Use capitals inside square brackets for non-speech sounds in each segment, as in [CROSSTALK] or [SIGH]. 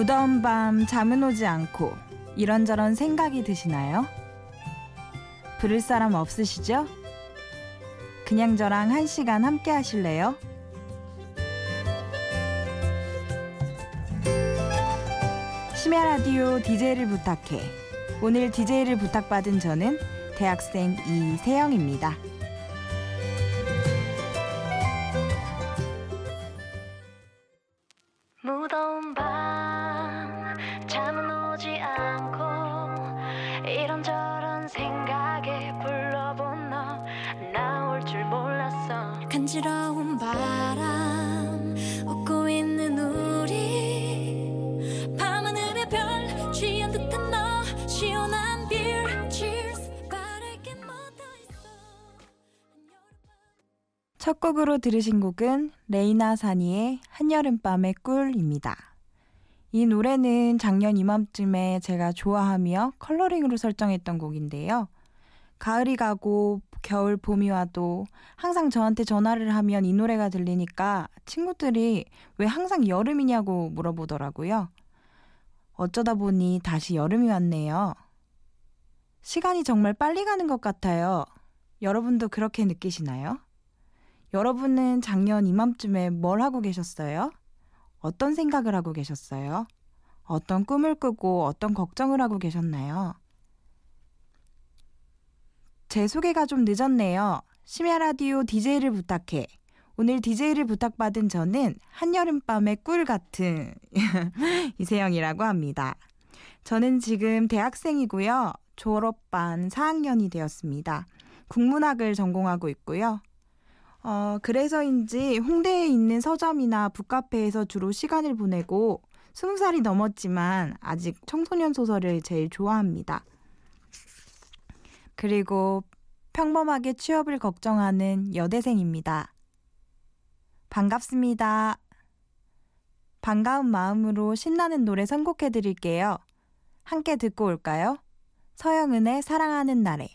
무더운 밤 잠은 오지 않고 이런저런 생각이 드시나요? 부를 사람 없으시죠? 그냥 저랑 한 시간 함께 하실래요? 심야 라디오 DJ를 부탁해. 오늘 DJ를 부탁받은 저는 대학생 이세영입니다. 간지러운 바람 웃고 있는 우리 밤하늘의 별 취한 듯한 너 시원한 beer cheers 바랄게 묻어 있어 첫 곡으로 들으신 곡은 레이나 사니의 한여름밤의 꿀입니다. 이 노래는 작년 이맘쯤에 제가 좋아하며 컬러링으로 설정했던 곡인데요. 가을이 가고 겨울 봄이 와도 항상 저한테 전화를 하면 이 노래가 들리니까 친구들이 왜 항상 여름이냐고 물어보더라고요. 어쩌다 보니 다시 여름이 왔네요. 시간이 정말 빨리 가는 것 같아요. 여러분도 그렇게 느끼시나요? 여러분은 작년 이맘쯤에 뭘 하고 계셨어요? 어떤 생각을 하고 계셨어요? 어떤 꿈을 꾸고 어떤 걱정을 하고 계셨나요? 제 소개가 좀 늦었네요. 심야 라디오 DJ를 부탁해. 오늘 DJ를 부탁받은 저는 한여름밤의 꿀 같은 [LAUGHS] 이세영이라고 합니다. 저는 지금 대학생이고요. 졸업반 4학년이 되었습니다. 국문학을 전공하고 있고요. 어, 그래서인지 홍대에 있는 서점이나 북카페에서 주로 시간을 보내고 20살이 넘었지만 아직 청소년 소설을 제일 좋아합니다. 그리고 평범하게 취업을 걱정하는 여대생입니다. 반갑습니다. 반가운 마음으로 신나는 노래 선곡해 드릴게요. 함께 듣고 올까요? 서영은의 사랑하는 날에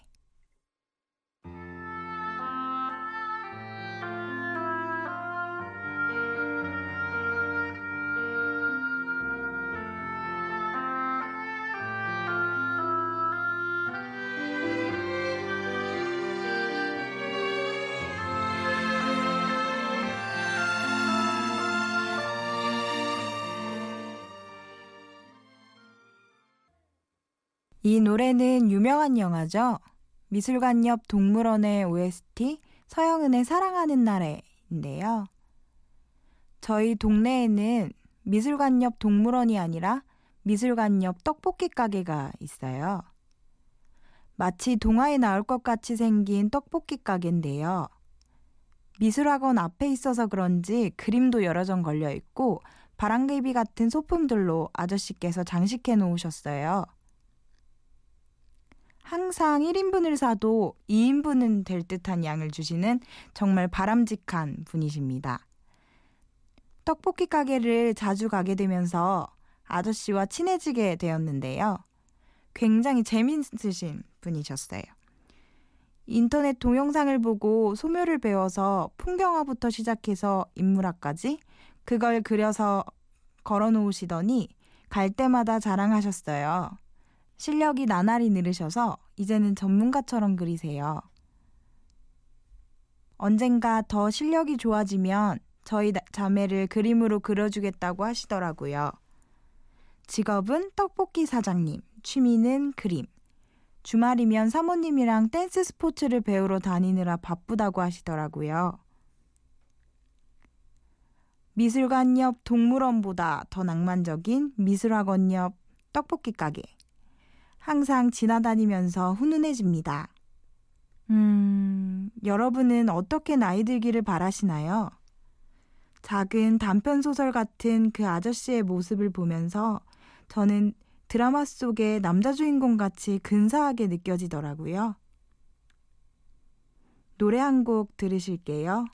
이 노래는 유명한 영화죠. 미술관 옆 동물원의 OST 서영은의 사랑하는 날에인데요. 저희 동네에는 미술관 옆 동물원이 아니라 미술관 옆 떡볶이 가게가 있어요. 마치 동화에 나올 것 같이 생긴 떡볶이 가게인데요. 미술학원 앞에 있어서 그런지 그림도 여러 점 걸려 있고 바람개비 같은 소품들로 아저씨께서 장식해 놓으셨어요. 항상 1인분을 사도 2인분은 될 듯한 양을 주시는 정말 바람직한 분이십니다. 떡볶이 가게를 자주 가게 되면서 아저씨와 친해지게 되었는데요. 굉장히 재미있으신 분이셨어요. 인터넷 동영상을 보고 소묘를 배워서 풍경화부터 시작해서 인물화까지 그걸 그려서 걸어 놓으시더니 갈 때마다 자랑하셨어요. 실력이 나날이 늘으셔서 이제는 전문가처럼 그리세요. 언젠가 더 실력이 좋아지면 저희 자매를 그림으로 그려주겠다고 하시더라고요. 직업은 떡볶이 사장님, 취미는 그림. 주말이면 사모님이랑 댄스 스포츠를 배우러 다니느라 바쁘다고 하시더라고요. 미술관 옆 동물원보다 더 낭만적인 미술학원 옆 떡볶이 가게. 항상 지나다니면서 훈훈해집니다. 음, 여러분은 어떻게 나이 들기를 바라시나요? 작은 단편소설 같은 그 아저씨의 모습을 보면서 저는 드라마 속의 남자 주인공 같이 근사하게 느껴지더라고요. 노래 한 곡 들으실게요.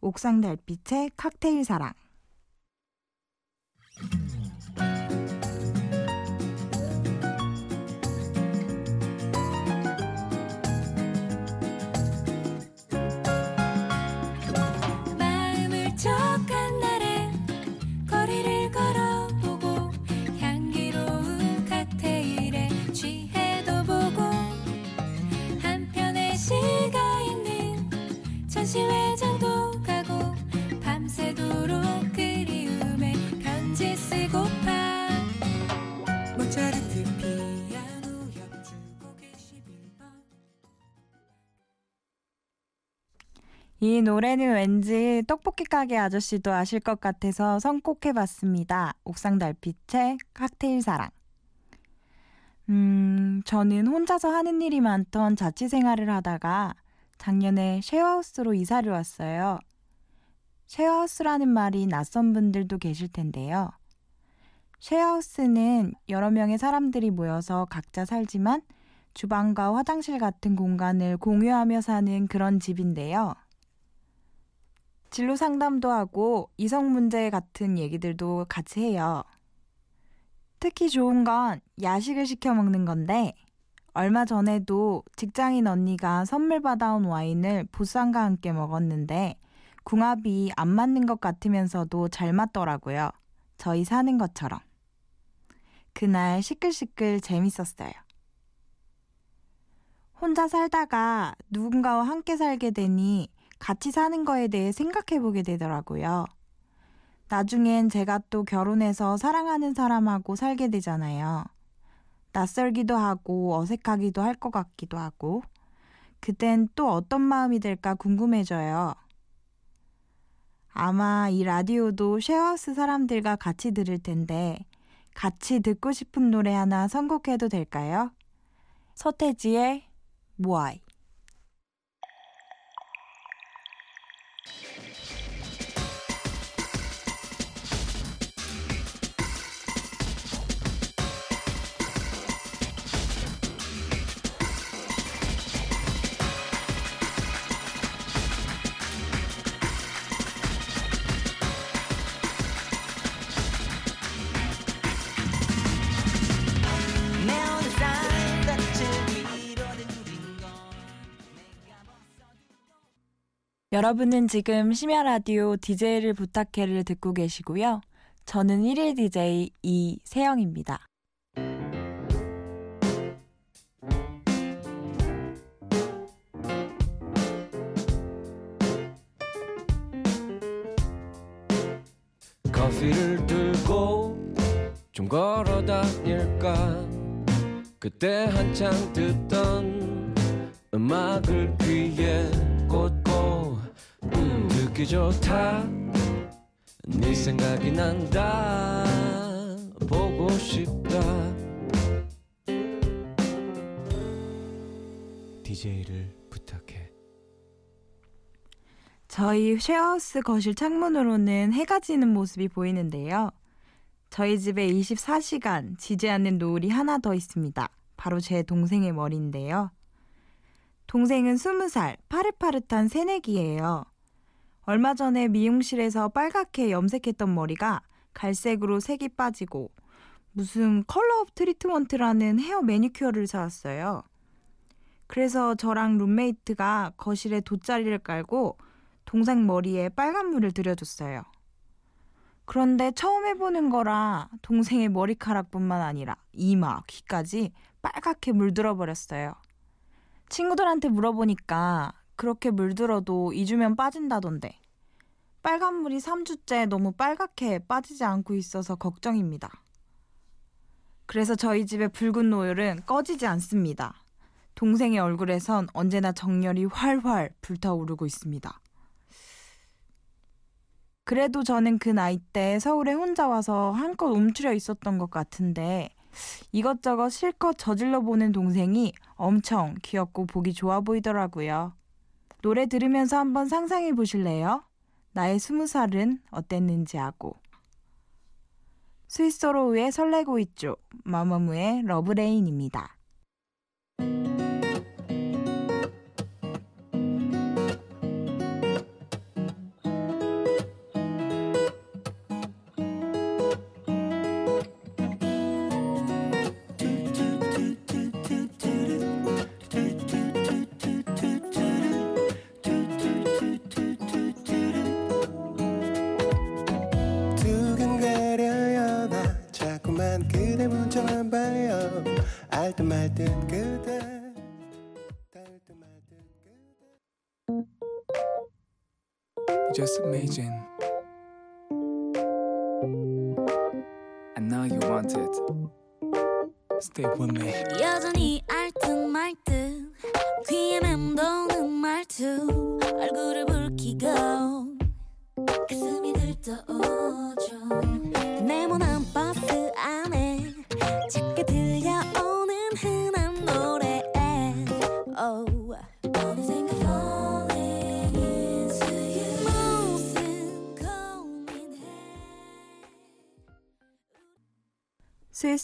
옥상 달빛의 칵테일 사랑. 이 노래는 왠지 떡볶이 가게 아저씨도 아실 것 같아서 선곡해봤습니다. 옥상 달빛의 칵테일 사랑. 음, 저는 혼자서 하는 일이 많던 자취 생활을 하다가 작년에 쉐어하우스로 이사를 왔어요. 쉐어하우스라는 말이 낯선 분들도 계실 텐데요. 쉐어하우스는 여러 명의 사람들이 모여서 각자 살지만 주방과 화장실 같은 공간을 공유하며 사는 그런 집인데요. 진로 상담도 하고 이성 문제 같은 얘기들도 같이 해요. 특히 좋은 건 야식을 시켜 먹는 건데 얼마 전에도 직장인 언니가 선물 받아온 와인을 보쌈과 함께 먹었는데 궁합이 안 맞는 것 같으면서도 잘 맞더라고요. 저희 사는 것처럼. 그날 시끌시끌 재밌었어요. 혼자 살다가 누군가와 함께 살게 되니 같이 사는 거에 대해 생각해 보게 되더라고요. 나중엔 제가 또 결혼해서 사랑하는 사람하고 살게 되잖아요. 낯설기도 하고 어색하기도 할 것 같기도 하고, 그땐 또 어떤 마음이 들까 궁금해져요. 아마 이 라디오도 쉐어하우스 사람들과 같이 들을 텐데, 같이 듣고 싶은 노래 하나 선곡해도 될까요? 서태지의 모아이. 여러분은 지금 심야 라디오 DJ를 부탁해를 듣고 계시고요. 저는 1일 DJ 이세영입니다. 커피를 들고 좀 걸어 다닐까 그때 한창 듣던 음악을 귀에 듣기 좋다 네 생각이 난다 보고 싶다 DJ를 부탁해 저희 쉐어하우스 거실 창문으로는 해가 지는 모습이 보이는데요. 저희 집에 24시간 지지 않는 노을이 하나 더 있습니다. 바로 제 동생의 머리인데요. 동생은 20살, 파릇파릇한 새내기예요. 얼마 전에 미용실에서 빨갛게 염색했던 머리가 갈색으로 색이 빠지고 무슨 color up treatment라는 hair 매니큐어를 사왔어요. 그래서 저랑 룸메이트가 거실에 돗자리를 깔고 동생 머리에 빨간 물을 들여줬어요. 그런데 처음 해보는 거라 동생의 머리카락뿐만 아니라 이마, 귀까지 빨갛게 물들어 버렸어요. 친구들한테 물어보니까 그렇게 물들어도 2주면 빠진다던데. 빨간물이 3주째 너무 빨갛게 빠지지 않고 있어서 걱정입니다. 그래서 저희 집의 붉은 노을은 꺼지지 않습니다. 동생의 얼굴에선 언제나 정열이 활활 불타오르고 있습니다. 그래도 저는 그 나이 때 서울에 혼자 와서 한껏 움츠려 있었던 것 같은데 이것저것 실컷 저질러 보는 동생이 엄청 귀엽고 보기 좋아 보이더라고요. 노래 들으면서 한번 상상해 보실래요? 나의 스무 살은 어땠는지 하고. 스위스로우의 설레고 있죠. 마마무의 러브레인입니다. just amazing. I know you want it. Stay with me. 여전히 알듯 말듯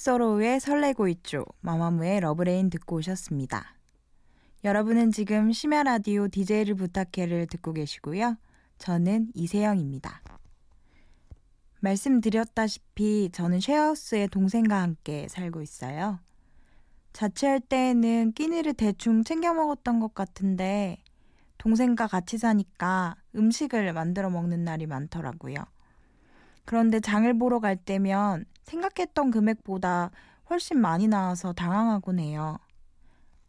스위트 소로우의 설레고 있죠. 마마무의 Love Lane 듣고 오셨습니다. 여러분은 지금 심야 라디오 DJ를 부탁해를 듣고 계시고요. 저는 이세영입니다. 말씀드렸다시피 저는 쉐어하우스의 동생과 함께 살고 있어요. 자취할 때에는 끼니를 대충 챙겨 먹었던 것 같은데 동생과 같이 사니까 음식을 만들어 먹는 날이 많더라고요. 그런데 장을 보러 갈 때면 생각했던 금액보다 훨씬 많이 나와서 당황하곤 해요.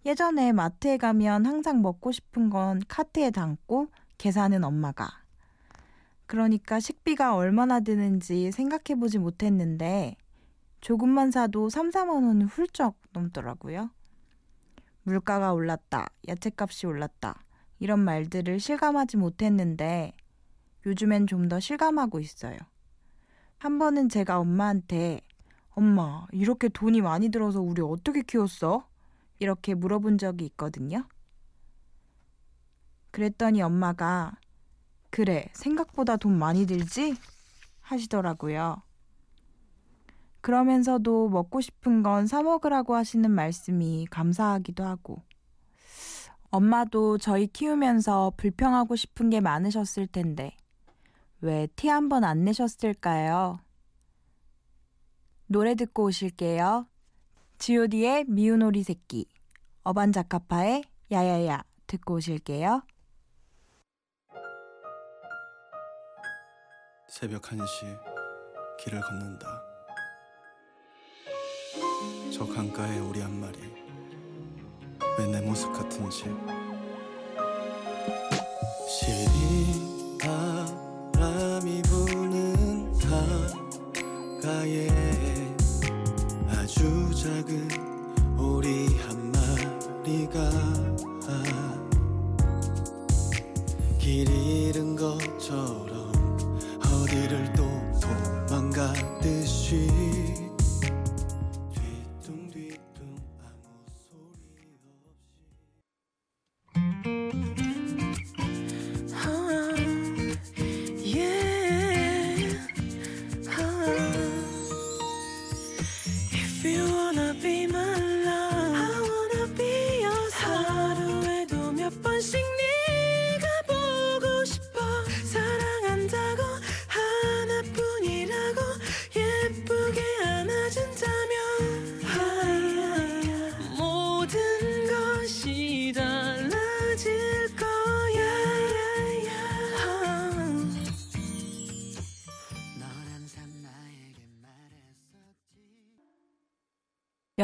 예전에 마트에 가면 항상 먹고 싶은 건 카트에 담고 계산은 엄마가. 그러니까 식비가 얼마나 드는지 생각해 보지 못했는데 조금만 사도 3, 4만 원은 훌쩍 넘더라고요. 물가가 올랐다, 야채값이 올랐다, 이런 말들을 실감하지 못했는데 요즘엔 좀 더 실감하고 있어요. 한 번은 제가 엄마한테 엄마, 이렇게 돈이 많이 들어서 우리 어떻게 키웠어? 이렇게 물어본 적이 있거든요. 그랬더니 엄마가 그래, 생각보다 돈 많이 들지? 하시더라고요. 그러면서도 먹고 싶은 건 사 먹으라고 하시는 말씀이 감사하기도 하고. 엄마도 저희 키우면서 불평하고 싶은 게 많으셨을 텐데, 왜 티 한 번 안 내셨을까요? 노래 듣고 오실게요. god의 미운 오리 새끼, 어반자카파의 야야야 듣고 오실게요. 새벽 1시 길을 걷는다. 저 강가에 우리 한 마리 왜 내 모습 같은지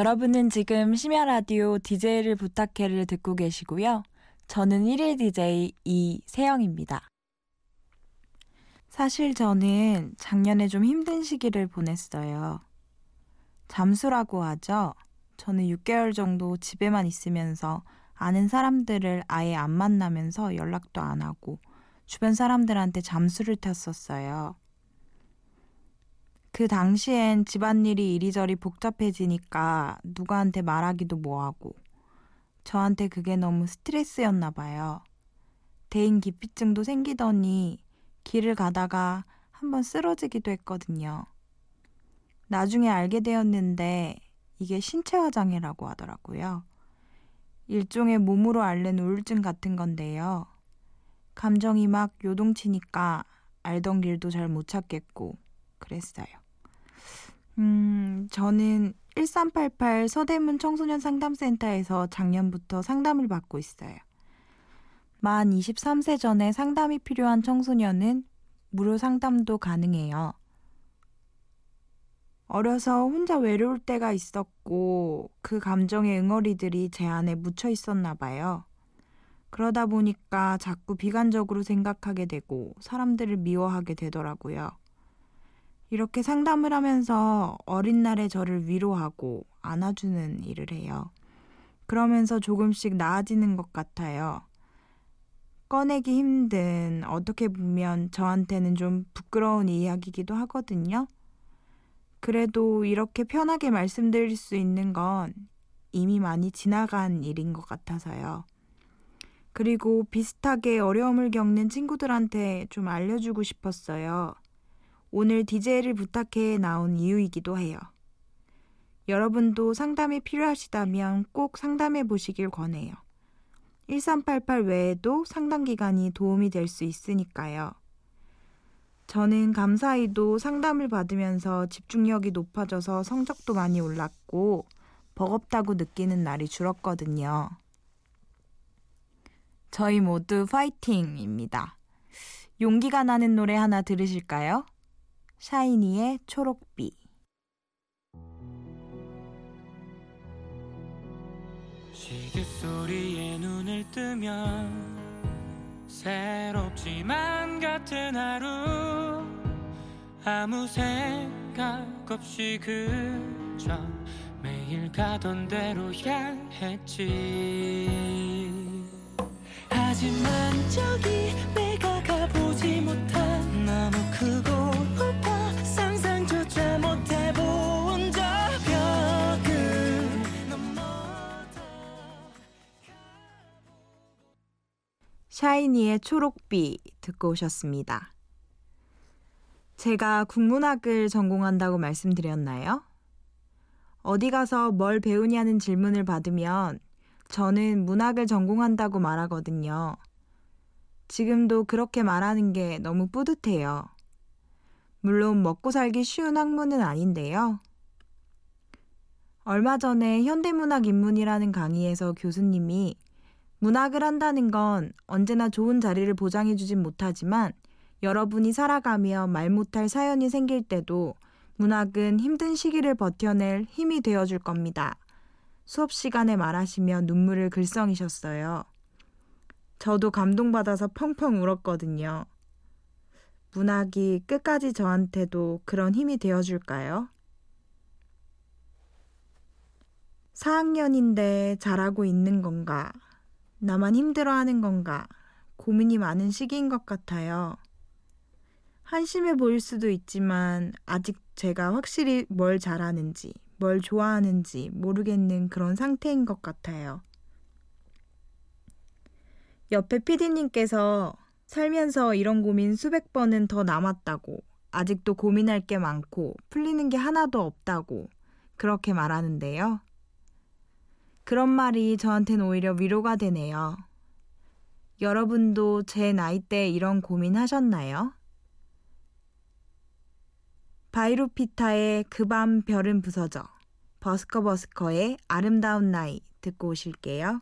여러분은 지금 심야 라디오 DJ를 부탁해를 듣고 계시고요. 저는 1일 DJ 이세영입니다. 사실 저는 작년에 좀 힘든 시기를 보냈어요. 잠수라고 하죠. 저는 6개월 정도 집에만 있으면서 아는 사람들을 아예 안 만나면서 연락도 안 하고 주변 사람들한테 잠수를 탔었어요. 그 당시엔 집안일이 이리저리 복잡해지니까 누구한테 말하기도 뭐하고 저한테 그게 너무 스트레스였나 봐요. 대인 기피증도 생기더니 길을 가다가 한번 쓰러지기도 했거든요. 나중에 알게 되었는데 이게 신체화 장애라고 하더라고요. 일종의 몸으로 앓는 우울증 같은 건데요. 감정이 막 요동치니까 알던 길도 잘 못 찾겠고 그랬어요. 음, 저는 1388 서대문 청소년 상담센터에서 작년부터 상담을 받고 있어요. 만 23세 전에 상담이 필요한 청소년은 무료 상담도 가능해요. 어려서 혼자 외로울 때가 있었고 그 감정의 응어리들이 제 안에 묻혀 있었나 봐요. 그러다 보니까 자꾸 비관적으로 생각하게 되고 사람들을 미워하게 되더라고요. 이렇게 상담을 하면서 어린 날의 저를 위로하고 안아주는 일을 해요. 그러면서 조금씩 나아지는 것 같아요. 꺼내기 힘든 어떻게 보면 저한테는 좀 부끄러운 이야기이기도 하거든요. 그래도 이렇게 편하게 말씀드릴 수 있는 건 이미 많이 지나간 일인 것 같아서요. 그리고 비슷하게 어려움을 겪는 친구들한테 좀 알려주고 싶었어요. 오늘 DJ를 부탁해 나온 이유이기도 해요. 여러분도 상담이 필요하시다면 꼭 상담해 보시길 권해요. 1388 외에도 상담 기간이 도움이 될 수 있으니까요. 저는 감사히도 상담을 받으면서 집중력이 높아져서 성적도 많이 올랐고 버겁다고 느끼는 날이 줄었거든요. 저희 모두 파이팅입니다. 용기가 나는 노래 하나 들으실까요? 샤이니의 초록비. 시계 소리에 눈을 뜨면 새롭지만 같은 하루 아무 생각 없이 그저 매일 가던 대로 향했지 하지만 저기 내가 가보지 못한 너무 크 샤이니의 초록비 듣고 오셨습니다. 제가 국문학을 전공한다고 말씀드렸나요? 어디 가서 뭘 배우냐는 질문을 받으면 저는 문학을 전공한다고 말하거든요. 지금도 그렇게 말하는 게 너무 뿌듯해요. 물론 먹고 살기 쉬운 학문은 아닌데요. 얼마 전에 현대문학 입문이라는 강의에서 교수님이 문학을 한다는 건 언제나 좋은 자리를 보장해주진 못하지만 여러분이 살아가며 말 못할 사연이 생길 때도 문학은 힘든 시기를 버텨낼 힘이 되어줄 겁니다. 수업 시간에 말하시며 눈물을 글썽이셨어요. 저도 감동받아서 펑펑 울었거든요. 문학이 끝까지 저한테도 그런 힘이 되어줄까요? 4학년인데 잘하고 있는 건가? 나만 힘들어하는 건가? 고민이 많은 시기인 것 같아요. 한심해 보일 수도 있지만 아직 제가 확실히 뭘 잘하는지, 뭘 좋아하는지 모르겠는 그런 상태인 것 같아요. 옆에 피디님께서 살면서 이런 고민 수백 번은 더 남았다고, 아직도 고민할 게 많고 풀리는 게 하나도 없다고 그렇게 말하는데요. 그런 말이 저한테는 오히려 위로가 되네요. 여러분도 제 나이 때 이런 고민 하셨나요? 바이로피타의 그 밤 별은 부서져 버스커 버스커의 아름다운 나이 듣고 오실게요.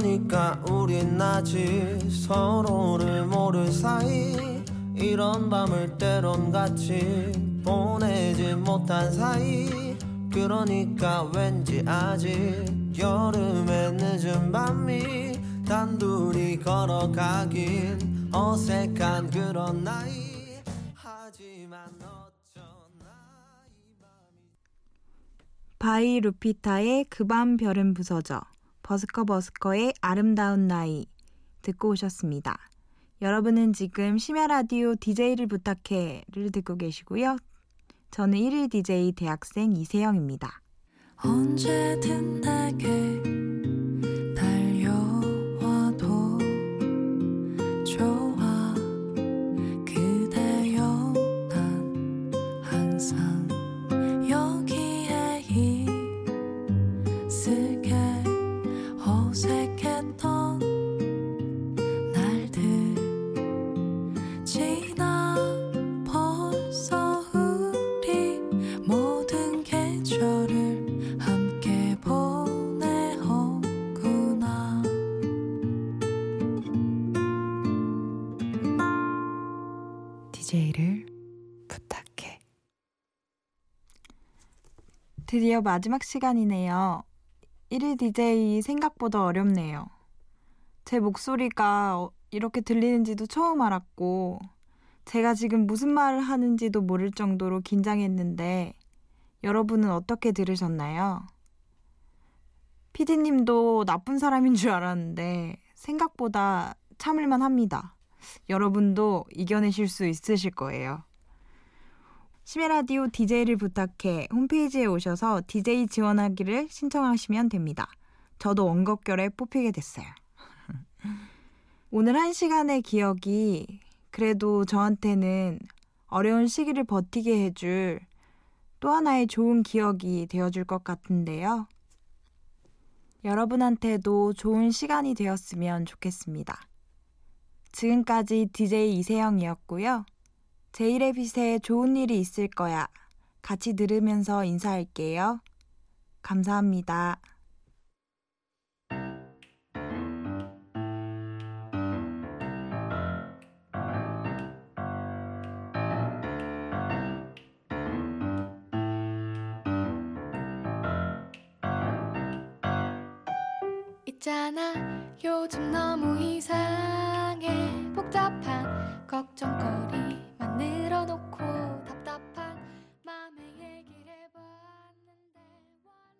그러니까 우린 아직 서로를 모를 사이. 이런 밤을 때론 같이 보내지 못한 사이. 그러니까 왠지 아직 여름의 늦은 밤이 단둘이 걸어가긴 어색한 그런 나이. 하지만 어쩌나 이 밤이 바이 루피타의 그 밤 별은 부서져 버스커 버스커의 아름다운 나이 듣고 오셨습니다. 여러분은 지금 심야 라디오 DJ를 부탁해를 듣고 계시고요. 저는 1일 DJ 대학생 이세영입니다. 언제든 내게 드디어 마지막 시간이네요. 1일 DJ 생각보다 어렵네요. 제 목소리가 어- 이렇게 들리는지도 처음 알았고, 제가 지금 무슨 말을 하는지도 모를 정도로 긴장했는데, 여러분은 어떻게 들으셨나요? 피디님도 나쁜 사람인 줄 알았는데, 생각보다 참을만 합니다. 여러분도 이겨내실 수 있으실 거예요. 심해라디오 DJ를 부탁해 홈페이지에 오셔서 DJ 지원하기를 신청하시면 됩니다. 저도 원곡결에 뽑히게 됐어요. [LAUGHS] 오늘 한 시간의 기억이 그래도 저한테는 어려운 시기를 버티게 해줄 또 하나의 좋은 기억이 되어줄 것 같은데요. 여러분한테도 좋은 시간이 되었으면 좋겠습니다. 지금까지 DJ 이세영이었고요. 제일의 빛에 좋은 일이 있을 거야. 같이 들으면서 인사할게요. 감사합니다.